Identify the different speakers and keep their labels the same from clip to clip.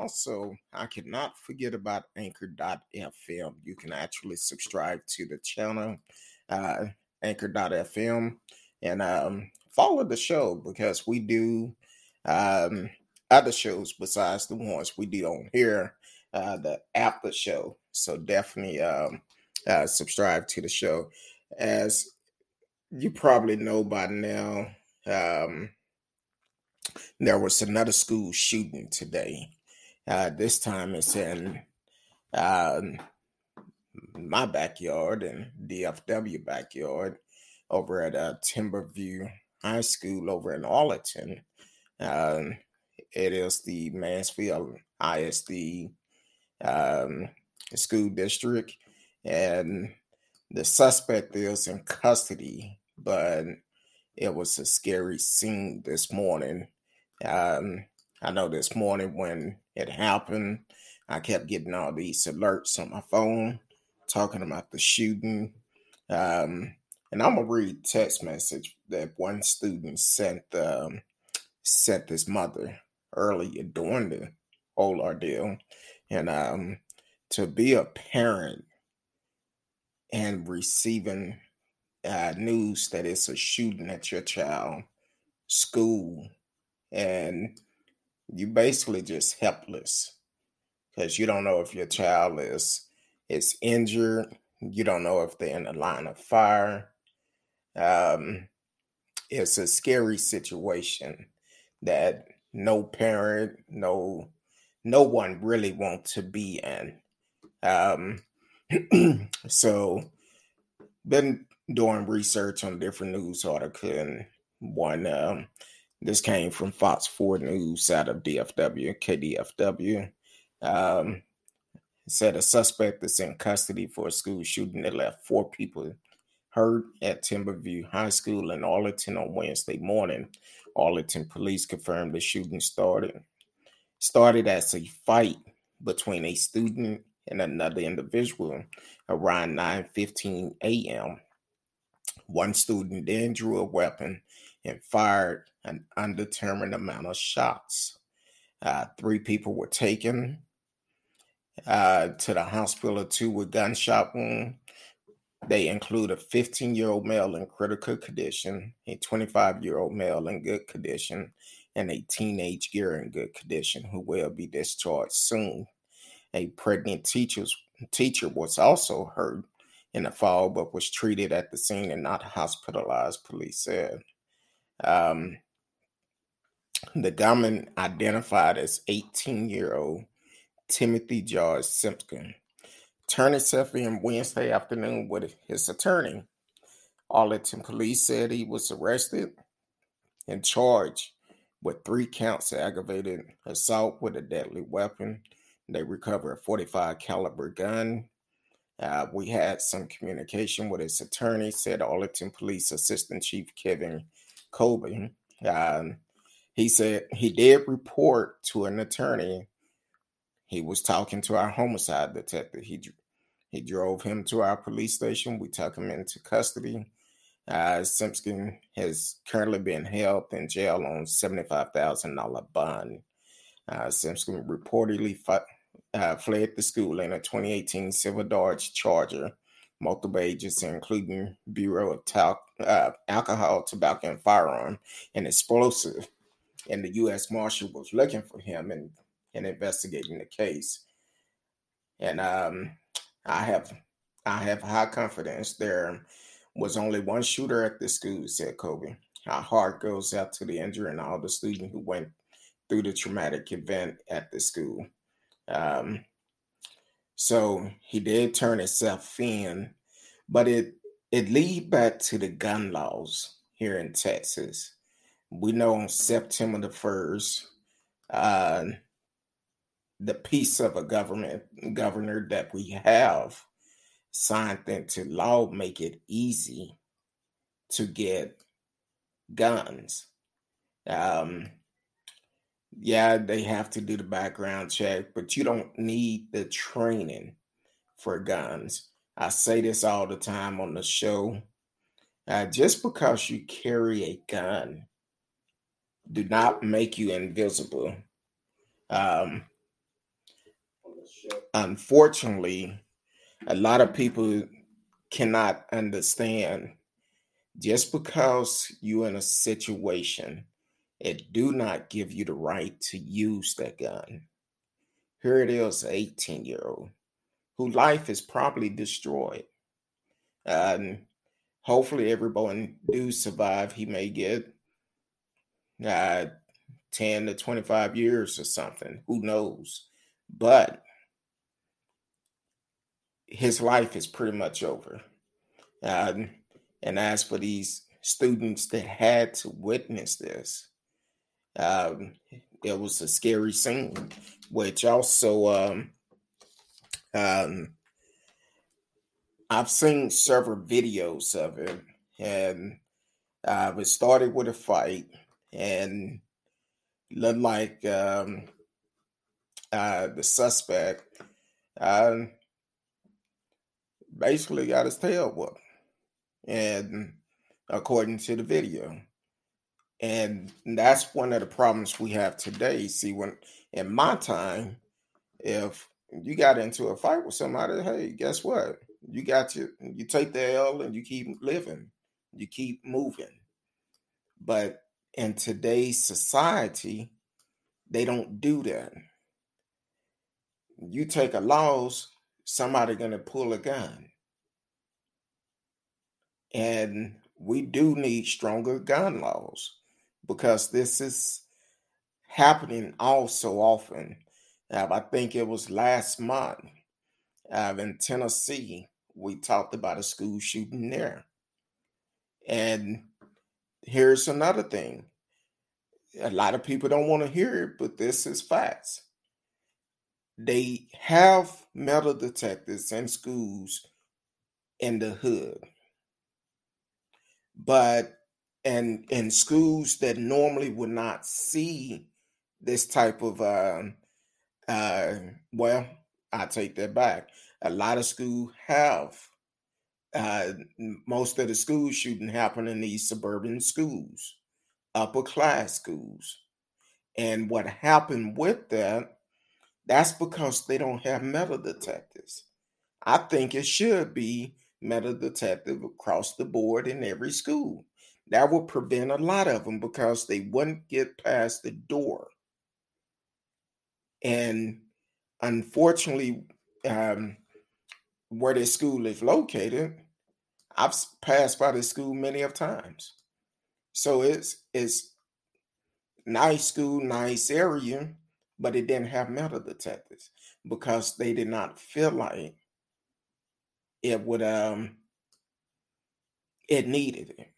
Speaker 1: also, I cannot forget about Anchor.fm. You can actually subscribe to the channel, uh, Anchor.fm, and um, follow the show because we do um, other shows besides the ones we do on here, uh, the after show. So definitely um, uh, subscribe to the show. As you probably know by now, um, there was another school shooting today. Uh, this time it's in um, my backyard and DFW backyard over at uh, Timberview High School over in Arlington. Um, it is the Mansfield ISD um, school district, and the suspect is in custody, but it was a scary scene this morning. Um, I know this morning when it happened, I kept getting all these alerts on my phone talking about the shooting. Um, and I'm gonna read text message that one student sent um, sent his mother earlier during the whole ordeal, and um, to be a parent and receiving uh, news that it's a shooting at your child school and you basically just helpless because you don't know if your child is is injured. You don't know if they're in the line of fire. Um, it's a scary situation that no parent no no one really wants to be in. Um, so been doing research on different news articles and one um, this came from Fox 4 News out of DFW, KDFW. Um, said a suspect is in custody for a school shooting that left four people hurt at Timberview High School in Arlington on Wednesday morning. Arlington police confirmed the shooting started started as a fight between a student and another individual around 9:15 a.m. One student then drew a weapon and fired an undetermined amount of shots. Uh, three people were taken uh, to the hospital, two with gunshot wound. They include a 15 year old male in critical condition, a 25 year old male in good condition, and a teenage girl in good condition who will be discharged soon. A pregnant teacher's, teacher was also hurt in the fall, but was treated at the scene and not hospitalized, police said. Um, the gunman identified as 18 year old Timothy George Simpson turned himself in Wednesday afternoon with his attorney. Arlington police said he was arrested and charged with three counts of aggravated assault with a deadly weapon. They recovered a 45 caliber gun. Uh, we had some communication with his attorney, said Arlington Police Assistant Chief Kevin Kolbye. He said he did report to an attorney. He was talking to our homicide detective. He he drove him to our police station. We took him into custody. Uh, Simpson has currently been held in jail on seventy-five thousand dollar bond. Uh, Simpson reportedly uh, fled the school in a 2018 Silver Dodge Charger multiple agencies, including Bureau of Tal- uh, Alcohol, Tobacco, and Firearm, and Explosive. And the U.S. Marshal was looking for him and, and investigating the case. And um, I have I have high confidence there was only one shooter at the school, said Kobe. Our heart goes out to the injured and all the students who went through the traumatic event at the school. Um, so he did turn himself in, but it it lead back to the gun laws here in Texas. We know on September the first, uh, the piece of a government governor that we have signed into law make it easy to get guns. Um, yeah, they have to do the background check, but you don't need the training for guns. I say this all the time on the show. Uh, just because you carry a gun, do not make you invisible. Um, unfortunately, a lot of people cannot understand just because you're in a situation, it do not give you the right to use that gun. Here it is, 18 year old, whose life is probably destroyed. Hopefully everyone do survive. He may get uh, 10 to 25 years or something. Who knows? But his life is pretty much over. Um, and as for these students that had to witness this, um, it was a scary scene, which also um, um, I've seen several videos of it, and uh, it started with a fight, and looked like um, uh, the suspect uh, basically got his tail whooped, and according to the video, and that's one of the problems we have today. See, when in my time, if you got into a fight with somebody, hey, guess what? You got your you take the L and you keep living, you keep moving. But in today's society, they don't do that. You take a loss, somebody gonna pull a gun. And we do need stronger gun laws because this is happening all so often. Uh, I think it was last month uh, in Tennessee, we talked about a school shooting there. And here's another thing a lot of people don't want to hear it, but this is facts. They have metal detectors in schools in the hood. But and in schools that normally would not see this type of uh, uh, well, I take that back. A lot of schools have uh, most of the school shooting happen in these suburban schools, upper class schools. And what happened with that, that's because they don't have metal detectors. I think it should be metal detective across the board in every school. That would prevent a lot of them because they wouldn't get past the door. And unfortunately, um, where this school is located, I've passed by the school many of times. So it's it's nice school, nice area, but it didn't have metal detectors because they did not feel like it would um it needed it.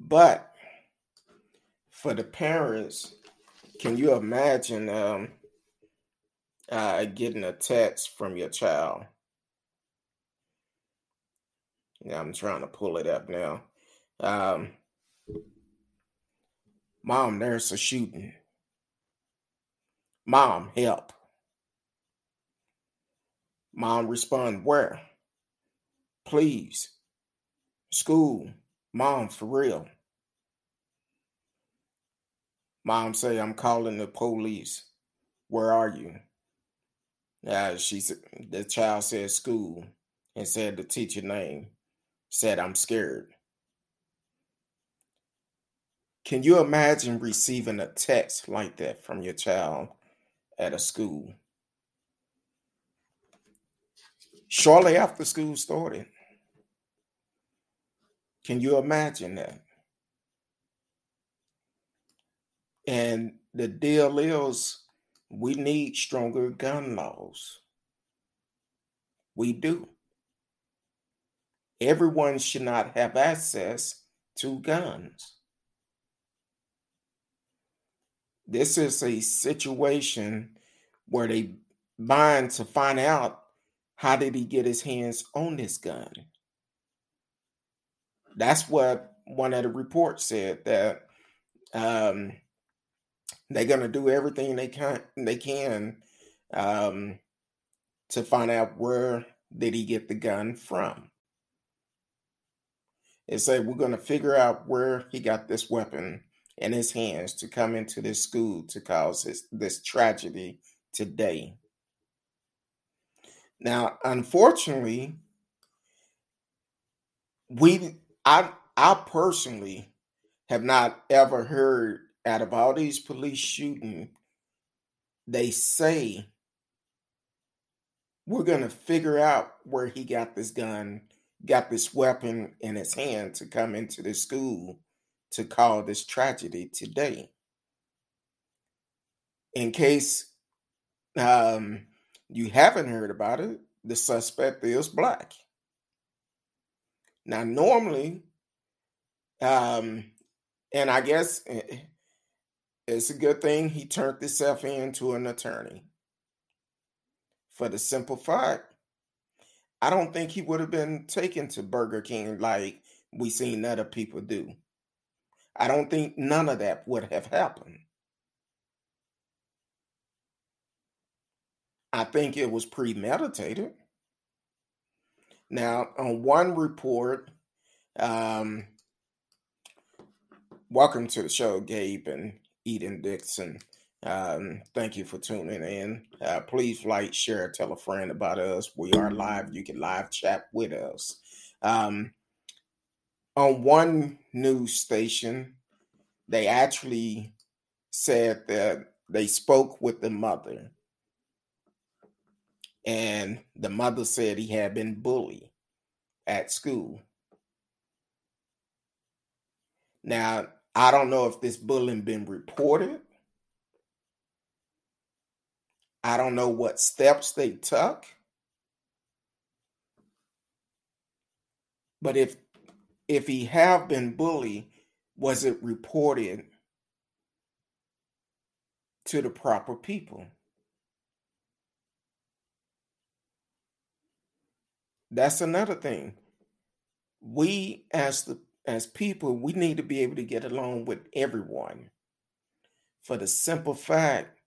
Speaker 1: But for the parents, can you imagine um, uh, getting a text from your child? Yeah, I'm trying to pull it up now. Um, Mom, there's a shooting. Mom, help. Mom, respond, where? Please. School. Mom, for real. Mom say, I'm calling the police. Where are you? Uh, she the child said school and said the teacher name. Said, I'm scared. Can you imagine receiving a text like that from your child at a school? Shortly after school started. Can you imagine that? And the deal is we need stronger gun laws. We do. Everyone should not have access to guns. This is a situation where they bind to find out how did he get his hands on this gun that's what one of the reports said that um, they're going to do everything they can they can um, to find out where did he get the gun from. It said we're going to figure out where he got this weapon in his hands to come into this school to cause this, this tragedy today. Now, unfortunately, we I I personally have not ever heard out of all these police shooting, they say we're gonna figure out where he got this gun, got this weapon in his hand to come into the school to cause this tragedy today. In case um, you haven't heard about it, the suspect is black. Now, normally, um, and I guess eh, it's a good thing he turned himself into an attorney. For the simple fact, I don't think he would have been taken to Burger King like we seen other people do. I don't think none of that would have happened. I think it was premeditated. Now, on one report, um, welcome to the show, Gabe and Eden Dixon. Um, thank you for tuning in. Uh, please like, share, tell a friend about us. We are live. You can live chat with us. Um, on one news station, they actually said that they spoke with the mother and the mother said he had been bullied at school. Now, I don't know if this bullying been reported. I don't know what steps they took. But if if he have been bullied, was it reported to the proper people? That's another thing. We as the as people, we need to be able to get along with everyone. For the simple fact,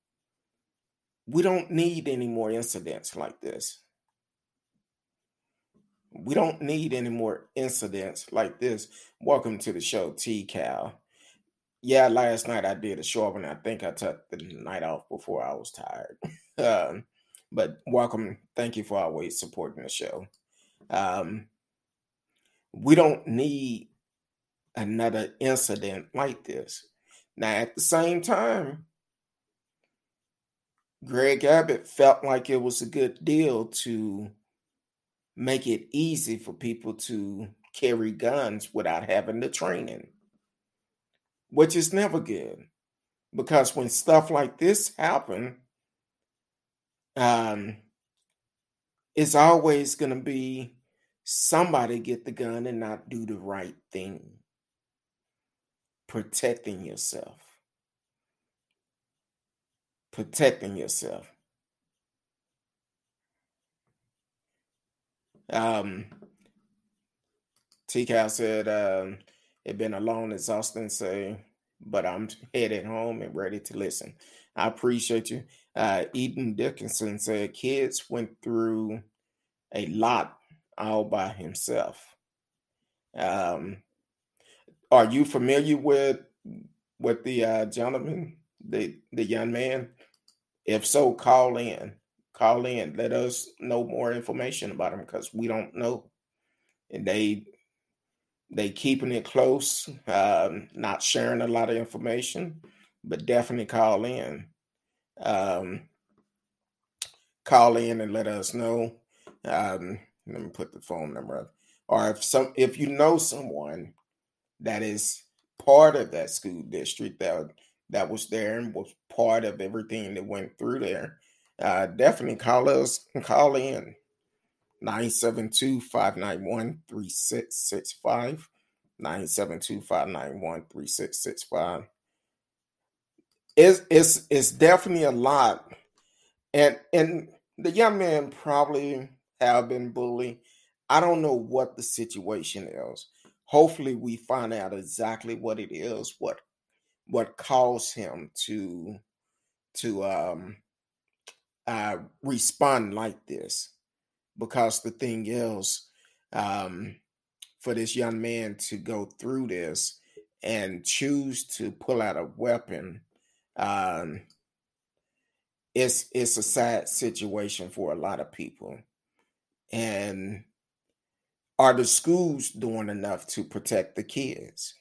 Speaker 1: we don't need any more incidents like this. We don't need any more incidents like this. Welcome to the show, T Cal. Yeah, last night I did a show and I think I took the night off before I was tired. um, but welcome. Thank you for always supporting the show. Um, we don't need another incident like this. Now, at the same time, Greg Abbott felt like it was a good deal to make it easy for people to carry guns without having the training, which is never good. Because when stuff like this happen, um, it's always going to be somebody get the gun and not do the right thing. Protecting yourself. Protecting yourself. Um, T-Cal said, um, it been a long, exhausting say, but I'm headed home and ready to listen. I appreciate you. Uh, Eden Dickinson said, kids went through a lot all by himself. Um, are you familiar with with the uh, gentleman, the the young man? If so, call in. Call in. Let us know more information about him because we don't know. And they they keeping it close, um, not sharing a lot of information, but definitely call in. Um, call in and let us know. Um, let me put the phone number up. Or if some if you know someone that is part of that school district that that was there and was part of everything that went through there, uh, definitely call us and call in 972-591-3665. 972-591-3665. It's, it's, it's definitely a lot. And and the young man probably have been bullied. I don't know what the situation is. Hopefully, we find out exactly what it is, what what caused him to to um uh respond like this. Because the thing is, um, for this young man to go through this and choose to pull out a weapon, um, it's it's a sad situation for a lot of people. And are the schools doing enough to protect the kids?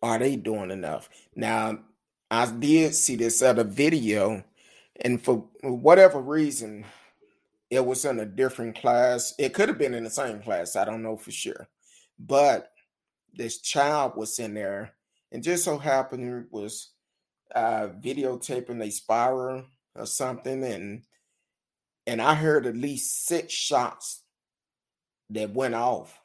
Speaker 1: Are they doing enough? Now, I did see this other video, and for whatever reason, it was in a different class. It could have been in the same class. I don't know for sure. But this child was in there, and just so happened was uh, videotaping a spiral or something, and and I heard at least six shots that went off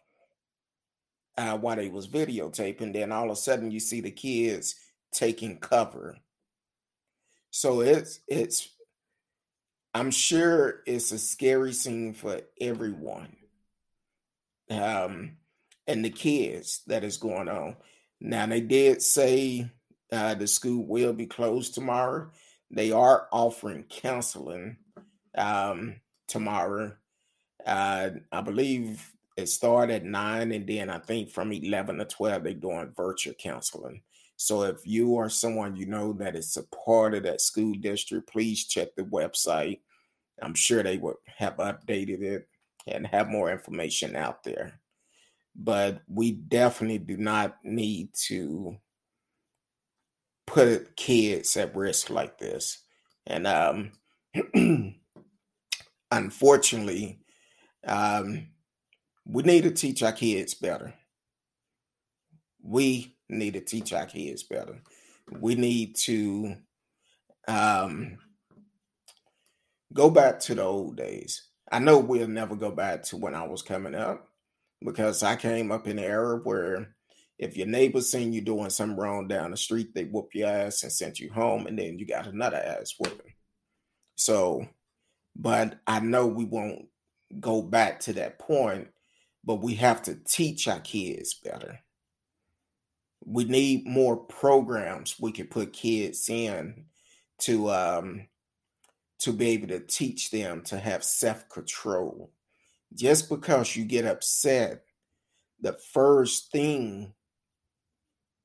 Speaker 1: uh, while they was videotaping. Then all of a sudden, you see the kids taking cover. So it's it's I'm sure it's a scary scene for everyone. Um, and the kids that is going on. Now they did say uh, the school will be closed tomorrow. They are offering counseling um, tomorrow. Uh, I believe it started at nine, and then I think from eleven to twelve they're doing virtual counseling. So if you are someone you know that is a part of that school district, please check the website. I'm sure they would have updated it and have more information out there. But we definitely do not need to put kids at risk like this. And um, unfortunately, um, we need to teach our kids better. We need to teach our kids better. We need to um, go back to the old days. I know we'll never go back to when I was coming up because I came up in an era where if your neighbor seen you doing something wrong down the street, they whoop your ass and sent you home, and then you got another ass whooping. So, but I know we won't go back to that point, but we have to teach our kids better. We need more programs we can put kids in to um to be able to teach them to have self-control. Just because you get upset, the first thing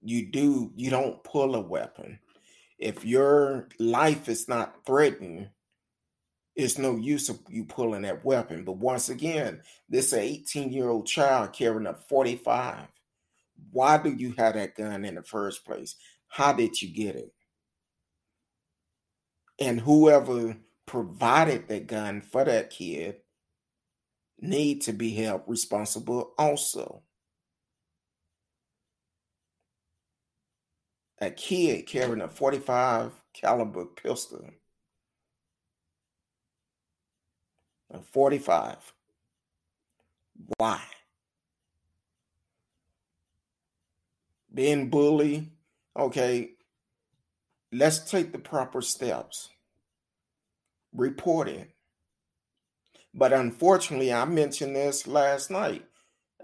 Speaker 1: you do, you don't pull a weapon. If your life is not threatened, it's no use of you pulling that weapon. But once again, this 18 year old child carrying a 45. Why do you have that gun in the first place? How did you get it? And whoever provided that gun for that kid need to be held responsible also. A kid carrying a 45 caliber pistol. A 45. Why? Being bullied. Okay, let's take the proper steps. Report it. But unfortunately, I mentioned this last night,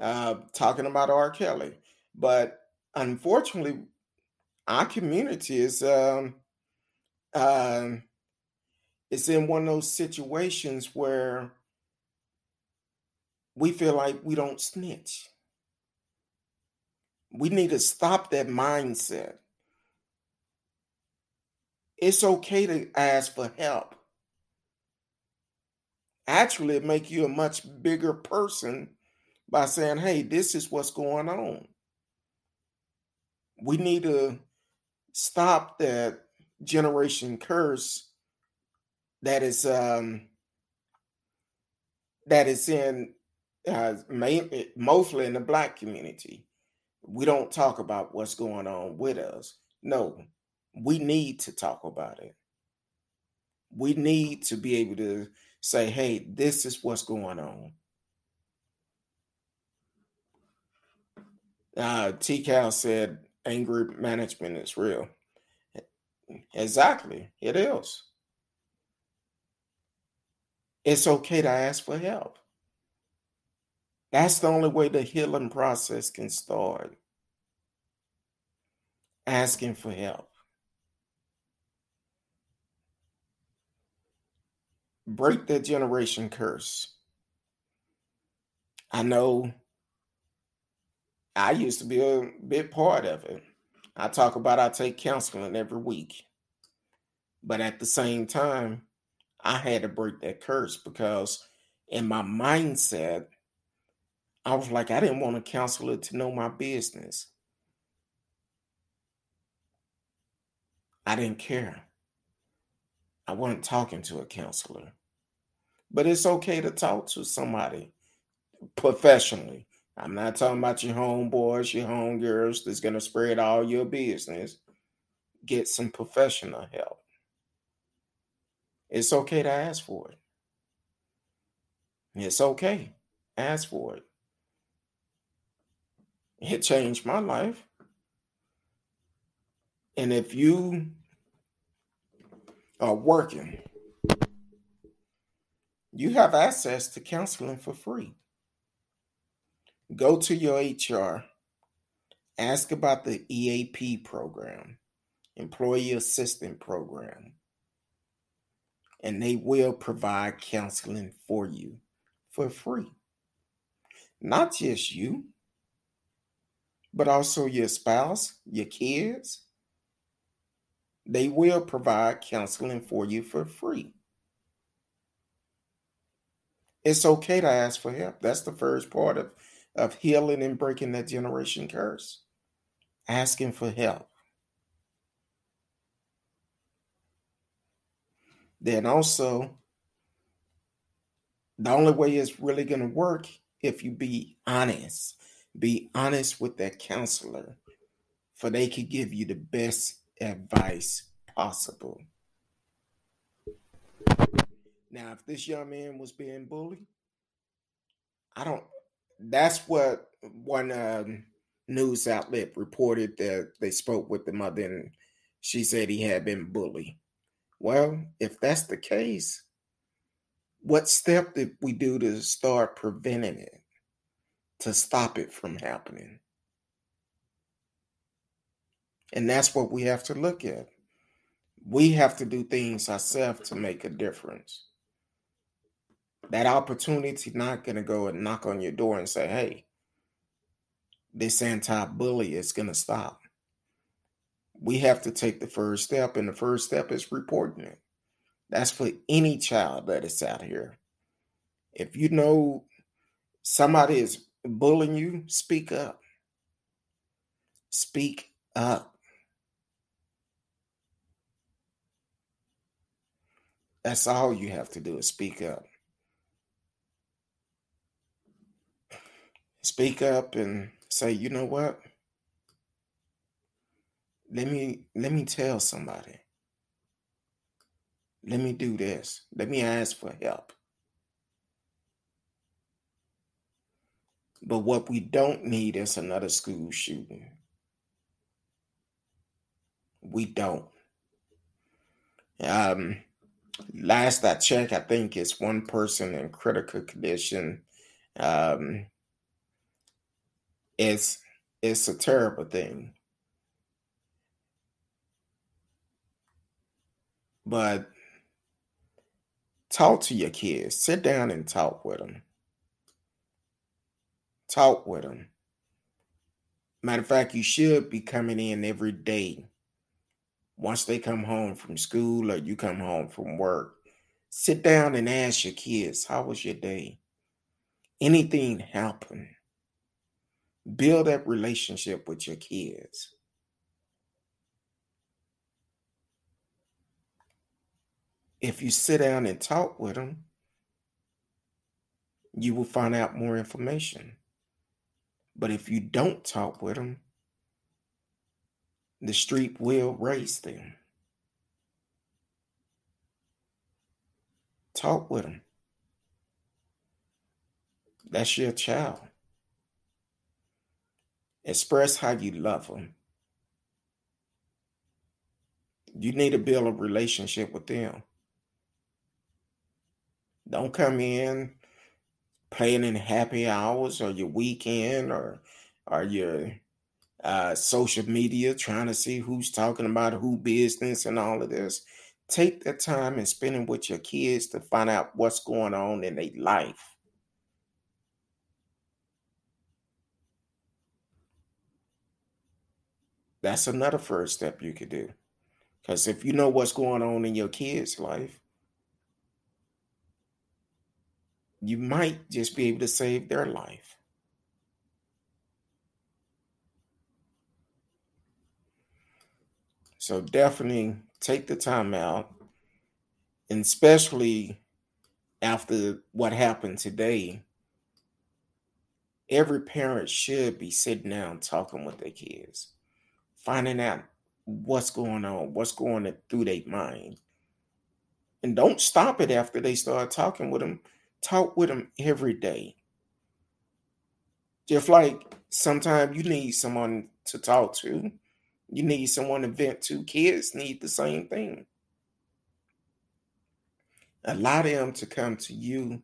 Speaker 1: uh, talking about R. Kelly. But unfortunately, our community is um, uh, it's in one of those situations where we feel like we don't snitch. We need to stop that mindset. It's okay to ask for help. Actually, it make you a much bigger person by saying, "Hey, this is what's going on." We need to stop that generation curse that is um that is in uh, main, mostly in the black community. We don't talk about what's going on with us. No, we need to talk about it. We need to be able to say, hey, this is what's going on. Uh, T Cal said anger management is real. Exactly, it is. It's okay to ask for help. That's the only way the healing process can start. Asking for help. Break that generation curse. I know I used to be a big part of it. I talk about I take counseling every week. But at the same time, I had to break that curse because in my mindset, I was like, I didn't want a counselor to know my business. I didn't care. I wasn't talking to a counselor. But it's okay to talk to somebody professionally. I'm not talking about your homeboys, your homegirls that's going to spread all your business. Get some professional help. It's okay to ask for it. It's okay. Ask for it. It changed my life. And if you are working, you have access to counseling for free. Go to your HR, ask about the EAP program, Employee Assistance Program, and they will provide counseling for you for free. Not just you, but also your spouse, your kids. They will provide counseling for you for free. It's okay to ask for help. That's the first part of, of healing and breaking that generation curse. Asking for help. Then also, the only way it's really going to work if you be honest be honest with that counselor, for they could give you the best advice possible. Now, if this young man was being bullied, I don't. That's what one um, news outlet reported that they spoke with the mother and she said he had been bullied. Well, if that's the case, what step did we do to start preventing it? to stop it from happening. And that's what we have to look at. We have to do things ourselves to make a difference. That opportunity not going to go and knock on your door and say, hey, this anti bully is going to stop. We have to take the first step, and the first step is reporting it. That's for any child that is out here. If you know somebody is bullying you, speak up. Speak up. That's all you have to do is speak up. Speak up and say, you know what? Let me let me tell somebody. Let me do this. Let me ask for help. But what we don't need is another school shooting. We don't. Um, last I checked, I think it's one person in critical condition. Um, it's it's a terrible thing. But talk to your kids. Sit down and talk with them. Talk with them. Matter of fact, you should be coming in every day. Once they come home from school or you come home from work, sit down and ask your kids, How was your day? Anything happen? Build that relationship with your kids. If you sit down and talk with them, you will find out more information. But if you don't talk with them, the street will raise them. Talk with them. That's your child. Express how you love them. You need to build a relationship with them. Don't come in playing in happy hours or your weekend or or your uh, social media trying to see who's talking about who business and all of this. Take the time and spend it with your kids to find out what's going on in their life. That's another first step you could do. Because if you know what's going on in your kid's life, you might just be able to save their life. So definitely take the time out, and especially after what happened today. Every parent should be sitting down talking with their kids, finding out what's going on, what's going through their mind. And don't stop it after they start talking with them. Talk with them every day. Just like sometimes you need someone to talk to, you need someone to vent to. Kids need the same thing. Allow them to come to you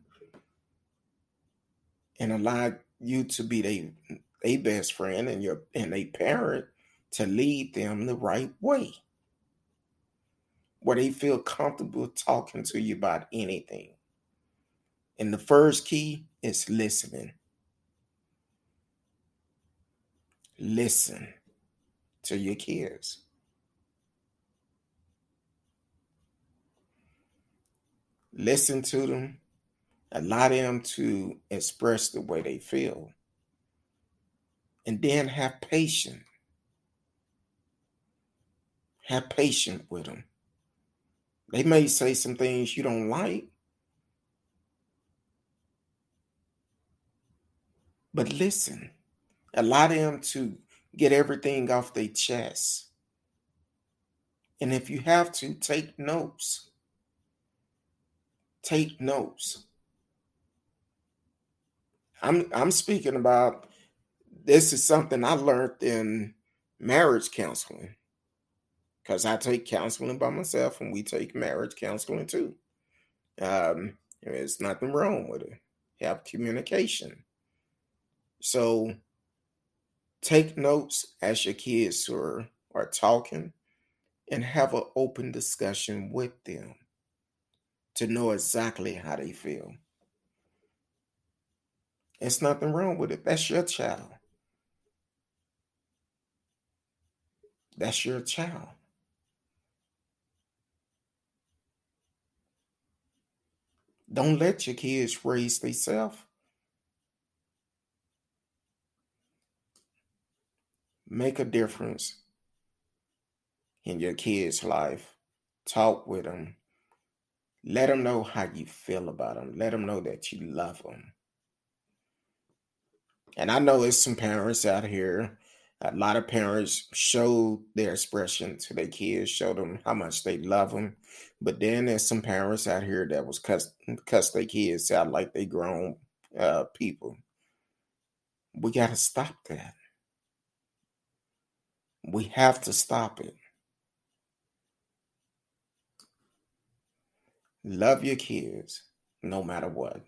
Speaker 1: and allow you to be their best friend and your and a parent to lead them the right way. Where they feel comfortable talking to you about anything. And the first key is listening. Listen to your kids. Listen to them. Allow them to express the way they feel. And then have patience. Have patience with them. They may say some things you don't like, but listen. Allow them to get everything off their chest. And if you have to, take notes. Take notes. I'm I'm speaking about this is something I learned in marriage counseling. Because I take counseling by myself and we take marriage counseling too. Um, there's nothing wrong with it. Have communication. So take notes as your kids are, are talking and have an open discussion with them to know exactly how they feel. It's nothing wrong with it. That's your child. That's your child. Don't let your kids raise themselves. Make a difference in your kid's life. Talk with them. Let them know how you feel about them. Let them know that you love them. And I know there's some parents out here. A lot of parents show their expression to their kids, show them how much they love them. But then there's some parents out here that was cuss, cuss their kids out like they grown uh, people. We got to stop that. We have to stop it. Love your kids no matter what.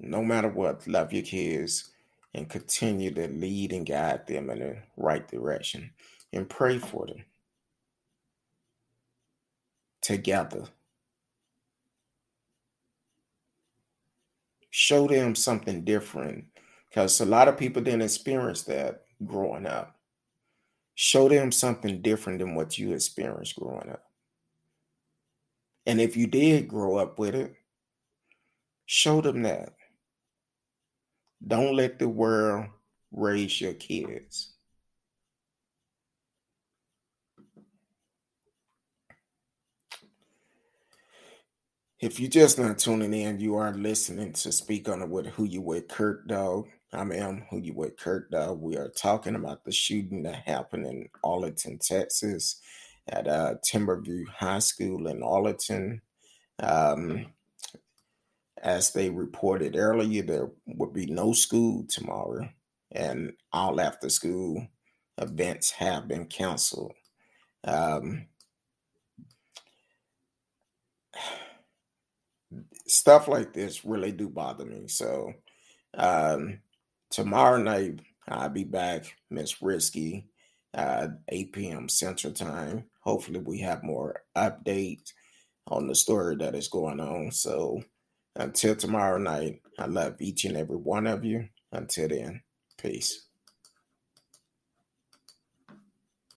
Speaker 1: No matter what, love your kids and continue to lead and guide them in the right direction and pray for them together. Show them something different because a lot of people didn't experience that growing up. Show them something different than what you experienced growing up. And if you did grow up with it, show them that. Don't let the world raise your kids. If you're just not tuning in, you are listening to Speak on it with Who You With Kurt Dog. I am Who You With Kurt Dog. We are talking about the shooting that happened in Arlington, Texas, at uh, Timberview High School in Arlington. Um, as they reported earlier, there would be no school tomorrow, and all after school events have been canceled. Um, stuff like this really do bother me. So um, tomorrow night I'll be back, Miss Risky, uh, 8 p.m. Central Time. Hopefully we have more updates on the story that is going on. So until tomorrow night, I love each and every one of you. Until then, peace.